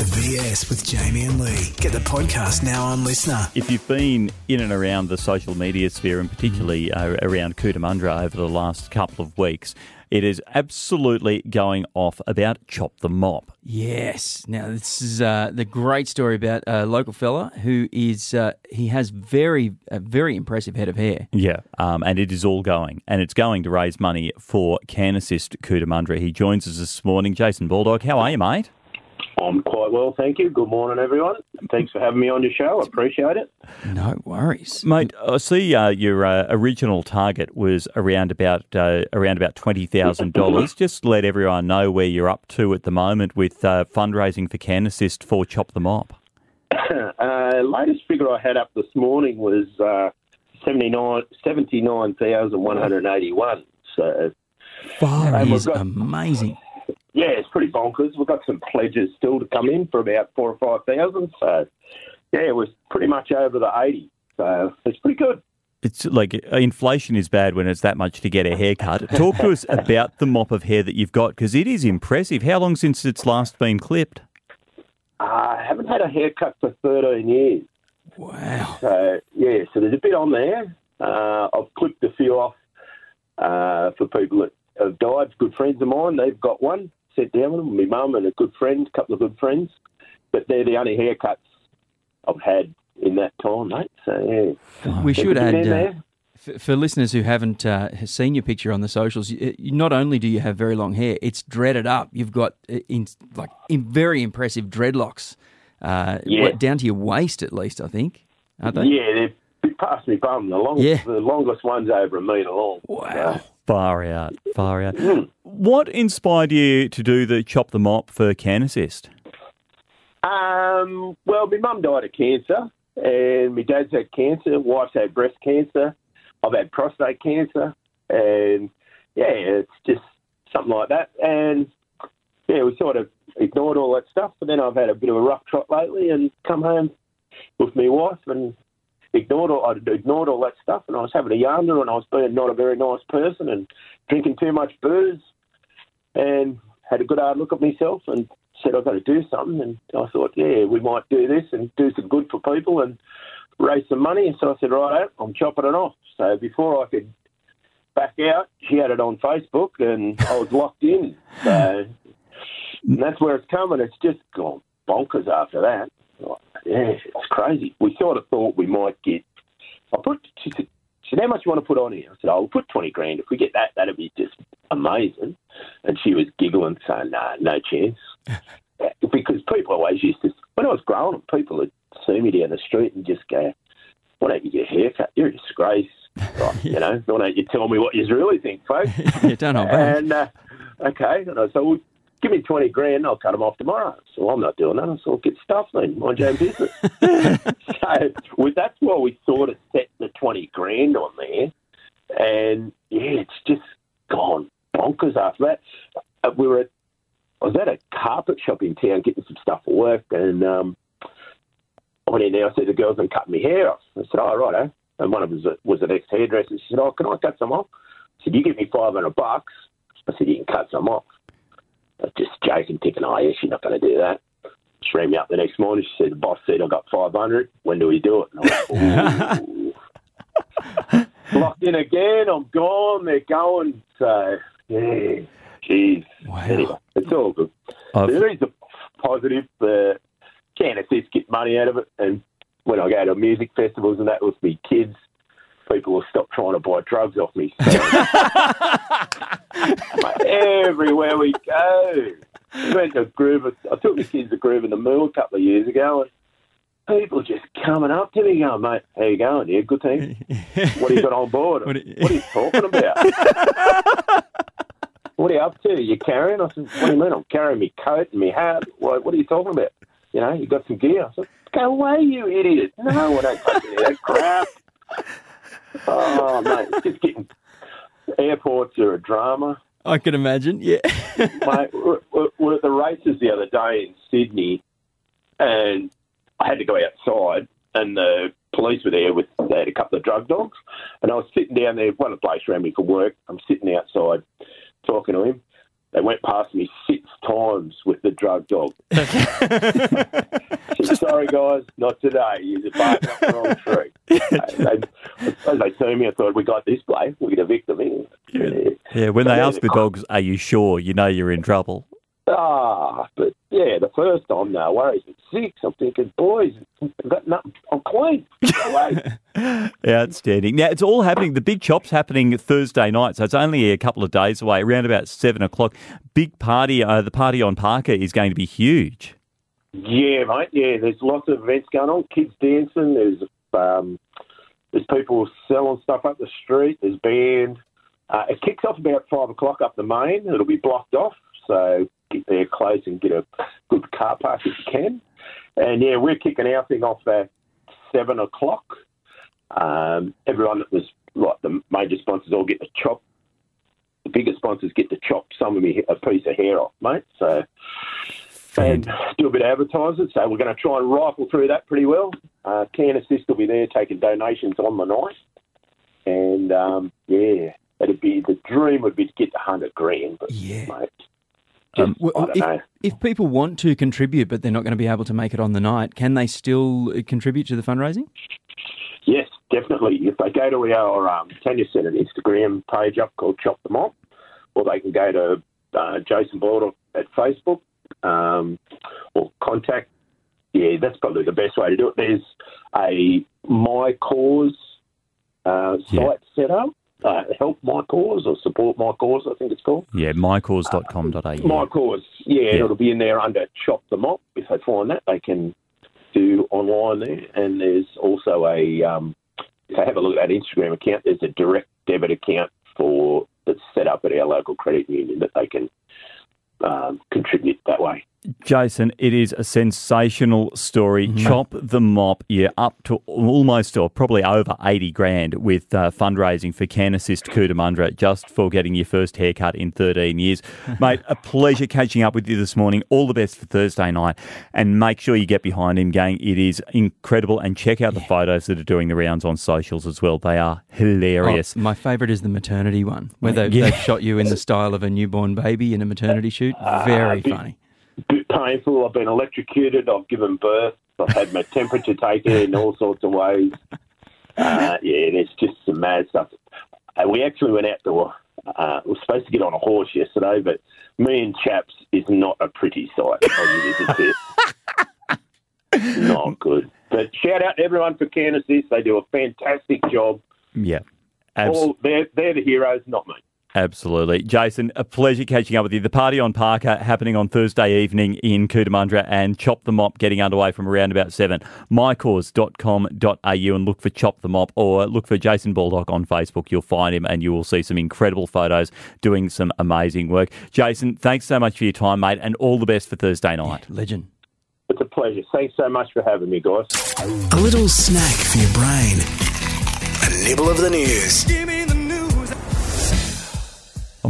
The BS with Jamie and Lee. Get the podcast now on LiSTNR. If you've been in and around the social media sphere, and particularly uh, around Cootamundra over the last couple of weeks, it is absolutely going off about Chop the Mop. Yes. Now this is uh, the great story about a local fella who is uh, he has very a very impressive head of hair. Yeah, um, and it is all going, and it's going to raise money for Can Assist Cootamundra. He joins us this morning. Jason Baldock, how are you, mate? I'm quite well, thank you. Good morning, everyone. Thanks for having me on your show. I appreciate it. No worries, mate. I see uh, your uh, original target was around about uh, around about twenty thousand dollars. Just let everyone know where you're up to at the moment with uh, fundraising for Can Assist for Chop the Mop. Uh, latest figure I had up this morning was uh, 79 79,181. So Far is got, amazing yeah, it's pretty bonkers. We've got some pledges still to come in for about four or five thousand. So yeah, it was pretty much over the eighty. So it's pretty good. It's like inflation is bad when it's that much to get a haircut. Talk to us about the mop of hair that you've got because it is impressive. How long since it's last been clipped? Uh, I haven't had a haircut for 13 years. Wow. So, yeah, so there's a bit on there. Uh, I've clipped a few off uh, for people that have died, good friends of mine. They've got one sat down with them, my mum and a good friend, a couple of good friends. But they're the only haircuts I've had in that time, mate. So, yeah. We should add. Uh, for, for, listeners who haven't uh, seen your picture on the socials, you, not only do you have very long hair, it's dreaded up. You've got uh, in, like in very impressive dreadlocks, uh, yeah. what, down to your waist at least, I think, aren't they? Yeah, they're past me bum. The longest, yeah. the longest one's over a metre long. Wow. So. Far out, far out. Mm. What inspired you to do the chop the mop for Can Assist? Um, well, my mum died of cancer, and my dad's had cancer. Wife's had breast cancer. I've had prostate cancer, and yeah, it's just something like that. And yeah, we sort of ignored all that stuff. But then I've had a bit of a rough trot lately, and come home with my wife, and ignored all, I'd ignored all that stuff, and I was having a yarn and I was being not a very nice person and drinking too much booze, and had a good hard look at myself and said I've got to do something. And I thought, yeah, we might do this and do some good for people and raise some money. And so I said, right, I'm chopping it off. So before I could back out, she had it on Facebook, and I was locked in. So and that's where it's coming. It's just gone bonkers after that yeah, it's crazy. We sort of thought we might get. I put. She said, "How much you want to put on here?" I said, "I'll put twenty grand. If we get that, that'd be just amazing." And she was giggling, saying, "No, no chance." because people always used to. When I was growing up, people would see me down the street and just go, "Why don't you get a haircut? You're a disgrace." Right, you know, why don't you tell me what you really think, folks? you don't know, And uh, okay, and I said, well, give me 20 grand, I'll cut them off tomorrow. So I'm not doing that. I said, get stuff then, mind your own business. so well, that's why we sort of set the 20 grand on there. And yeah, it's just bonkers after that. Uh, we were at, I was at a carpet shop in town getting some stuff for work, and um, I went in there. I said, the girl's been cutting my hair off. I said, oh, right, eh? And one of them was, was an ex hairdresser. She said, oh, can I cut some off? I said, you give me 500 bucks. I said, you can cut some off. I was just joking, thinking, oh, yeah, she's not going to do that. She rang me up the next morning. She said, the boss said I got 500. When do we do it? And I went, Locked in again. I'm gone. They're going. So, yeah, jeez. Wow. Anyway, it's all good. I've... There is a positive. Uh, can assist get money out of it. And when I go to music festivals and that with me kids, people will stop trying to buy drugs off me. So, everywhere we go. We went to Groove. I took the kids to Groovin the Moo a couple of years ago, and people just coming up to me going, mate, how you going? Yeah, good thing. what have you got on board? what, are you, what are you talking about? what are you up to? You carrying? I said, what do you mean? I'm carrying my coat and my hat. What, what are you talking about? You know, you got some gear. I said, go away, you idiot. No, I don't touch any of that crap. Oh, mate, it's just getting airports are a drama. I can imagine, yeah. mate, we're, we're at the races the other day in Sydney, and I had to go outside, and the police were there with they had a couple of drug dogs, and I was sitting down there. One of the blokes around me for work. I'm sitting outside talking to him, they went past me six times with the drug dog. said, Sorry, guys, not today. You're barking up the wrong tree. they, as they turned me, I thought, we got this bloke. We could evict them in. Yeah, yeah when they ask the dogs, are you sure? You know you're in trouble. Ah, but yeah, the first time, no worries. But six, I'm thinking, boys, I've got nothing. I'm clean. Outstanding. Now, it's all happening. The big chop's happening Thursday night, so it's only a couple of days away, around about 7 o'clock. Big party. Uh, the party on Parker is going to be huge. Yeah, mate. Yeah, there's lots of events going on. Kids dancing. There's um, there's people selling stuff up the street. There's band. Uh, it kicks off about five o'clock up the main. It'll be blocked off, so get there close and get a good car park if you can. And yeah, we're kicking our thing off at seven o'clock. Um, everyone that was like the major sponsors all get to chop. The bigger sponsors get to chop some of me a piece of hair off, mate. So and do a bit of advertising. So we're going to try and rifle through that pretty well. Uh, Can Assist will be there taking donations on the night, and um, yeah, it'd be the dream would be to get to hundred grand. But, yeah. Mate, um, well, if, if, people want to contribute but they're not going to be able to make it on the night, can they still uh, contribute to the fundraising? Yes, definitely. If they go to our um, Tanya Centre Instagram page up called Chop the Mop, or they can go to uh, Jason Boyle at Facebook um, or contact. Yeah, that's probably the best way to do it. There's a My Cause uh, site yeah. set up. Uh, help my cause or support my cause, I think it's called. Yeah, mycause.com.au. Uh, my cause, yeah, yeah, it'll be in there under Chop the Mop. If they find that, they can do online there. And there's also a, um, if they have a look at that Instagram account, there's a direct debit account for that's set up at our local credit union that they can um, contribute that way. Jason, it is a sensational story. Mm-hmm. Chop the mop. You're up to almost or probably over 80 grand with uh, fundraising for Can Assist Cootamundra just for getting your first haircut in 13 years. Mate, a pleasure catching up with you this morning. All the best for Thursday night. And make sure you get behind him, gang. It is incredible. And check out yeah. the photos that are doing the rounds on socials as well. They are hilarious. Oh, my favourite is the maternity one, where they've, yeah. they've, shot you in the style of a newborn baby in a maternity shoot. Very uh, funny painful. I've been electrocuted. I've given birth. I've had my temperature taken in all sorts of ways. Uh, yeah, it's just some mad stuff. Uh, we actually went out to. Uh, we were supposed to get on a horse yesterday, but me and chaps is not a pretty sight. not good. But shout out to everyone for Can Assist. They do a fantastic job. Yeah. Abs- All, they're, they're the heroes, not me. Absolutely. Jason, a pleasure catching up with you. The party on Parker happening on Thursday evening in Cootamundra and Chop the Mop getting underway from around about 7. mycause.com.au and look for Chop the Mop or look for Jason Baldock on Facebook. You'll find him and you will see some incredible photos doing some amazing work. Jason, thanks so much for your time, mate, and all the best for Thursday night. Yeah, legend. It's a pleasure. Thanks so much for having me, guys. A little snack for your brain. A nibble of the news.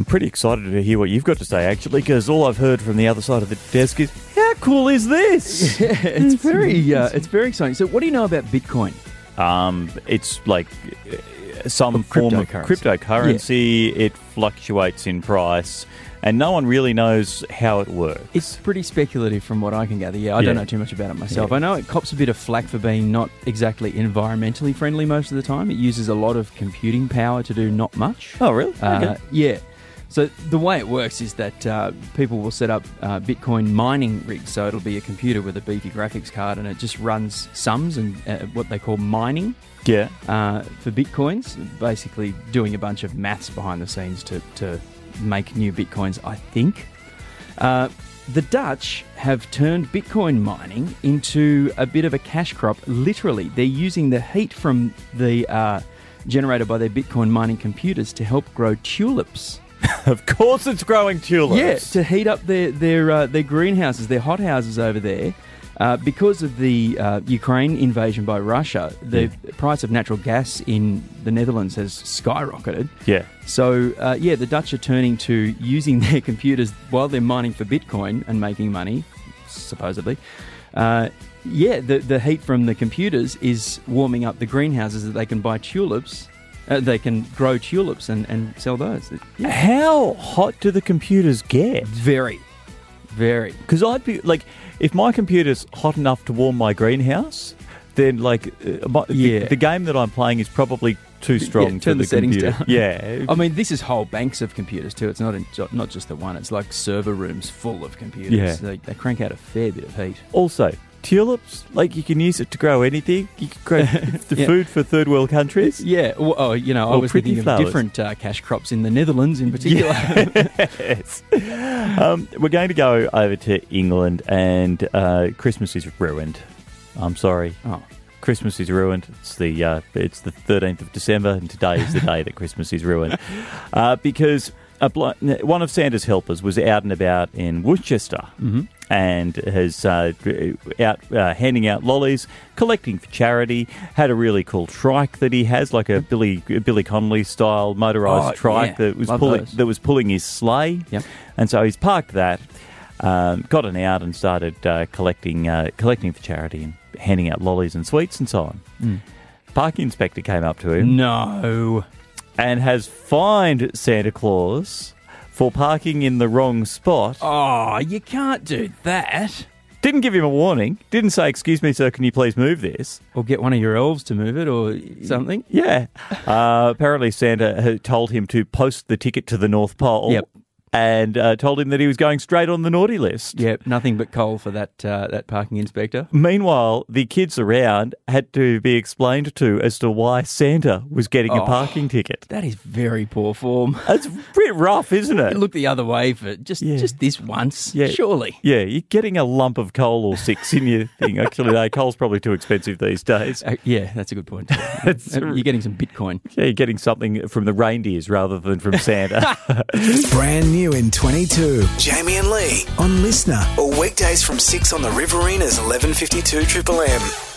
I'm pretty excited to hear what you've got to say, actually, because all I've heard from the other side of the desk is, "How cool is this?" Yeah, it's very, uh, it's very exciting. So, what do you know about Bitcoin? Um, it's like uh, some form of cryptocurrency. Yeah. It fluctuates in price, and no one really knows how it works. It's pretty speculative, from what I can gather. Yeah, I yeah. don't know too much about it myself. Yeah. I know it cops a bit of flack for being not exactly environmentally friendly most of the time. It uses a lot of computing power to do not much. Oh, really? Uh, okay. Yeah. So the way it works is that uh, people will set up uh, Bitcoin mining rigs. So it'll be a computer with a beefy graphics card, and it just runs sums and uh, what they call mining. Yeah. Uh, for bitcoins, basically doing a bunch of maths behind the scenes to to make new bitcoins. I think. Uh, the Dutch have turned Bitcoin mining into a bit of a cash crop. Literally, they're using the heat from the uh, generated by their Bitcoin mining computers to help grow tulips. of course, it's growing tulips. Yeah, to heat up their their uh, their greenhouses, their hothouses over there. Uh, because of the uh, Ukraine invasion by Russia, the mm. price of natural gas in the Netherlands has skyrocketed. Yeah. So, uh, yeah, the Dutch are turning to using their computers while they're mining for Bitcoin and making money, supposedly. Uh, yeah, the, the heat from the computers is warming up the greenhouses that they can buy tulips Uh, they can grow tulips and, and sell those. Yeah. How hot do the computers get? Very, very. Because I'd be like, if my computer's hot enough to warm my greenhouse, then like, uh, my, yeah. the, the game that I'm playing is probably too strong. Yeah, turn the, the, settings computer. down. Yeah, I mean, this is whole banks of computers too. It's not in, not just the one. It's like server rooms full of computers. Yeah. They, they crank out a fair bit of heat. Also, tulips, like you can use it to grow anything. You can grow the Yeah. food for third world countries. Yeah. Well, oh, you know, I was thinking flowers. of different uh, cash crops in the Netherlands in particular. yes. Um, we're going to go over to England, and uh, Christmas is ruined. I'm sorry. oh, Christmas is ruined. It's the uh, it's the 13th of December, and today is the day that Christmas is ruined uh, because a blo- one of Santa's helpers was out and about in Worcester and has uh, out uh, handing out lollies, collecting for charity. Had a really cool trike that he has, like a Billy Billy Connolly style motorised Oh, trike yeah. that was Love pulling those. that was pulling his sleigh. Yep. And so he's parked that, um, gotten out and started uh, collecting uh, collecting for charity and handing out lollies and sweets and so on. Mm. Parking inspector came up to him no. and has fined Santa Claus for parking in the wrong spot. Oh, you can't do that. Didn't give him a warning. Didn't say, "Excuse me, sir, can you please move this?" Or get one of your elves to move it or something. Yeah. Uh, apparently, Santa had told him to post the ticket to the North Pole. Yep. And uh, told him that he was going straight on the naughty list. Yeah, nothing but coal for that uh, that parking inspector. Meanwhile, the kids around had to be explained to as to why Santa was getting a Oh. parking ticket. That is very poor form. That's pretty rough, isn't it? Look the other way for just Yeah. just this once, Yeah. surely. Yeah, you're getting a lump of coal or six in your thing. Actually, no, coal's probably too expensive these days. Uh, yeah, that's a good point. It's- Uh, You're getting some Bitcoin. Yeah, you're getting something from the reindeers rather than from Santa. Brand new in 22. Jamie and Lee on LiSTNR. Or weekdays from 6 on the Riverina's 1152 Triple M.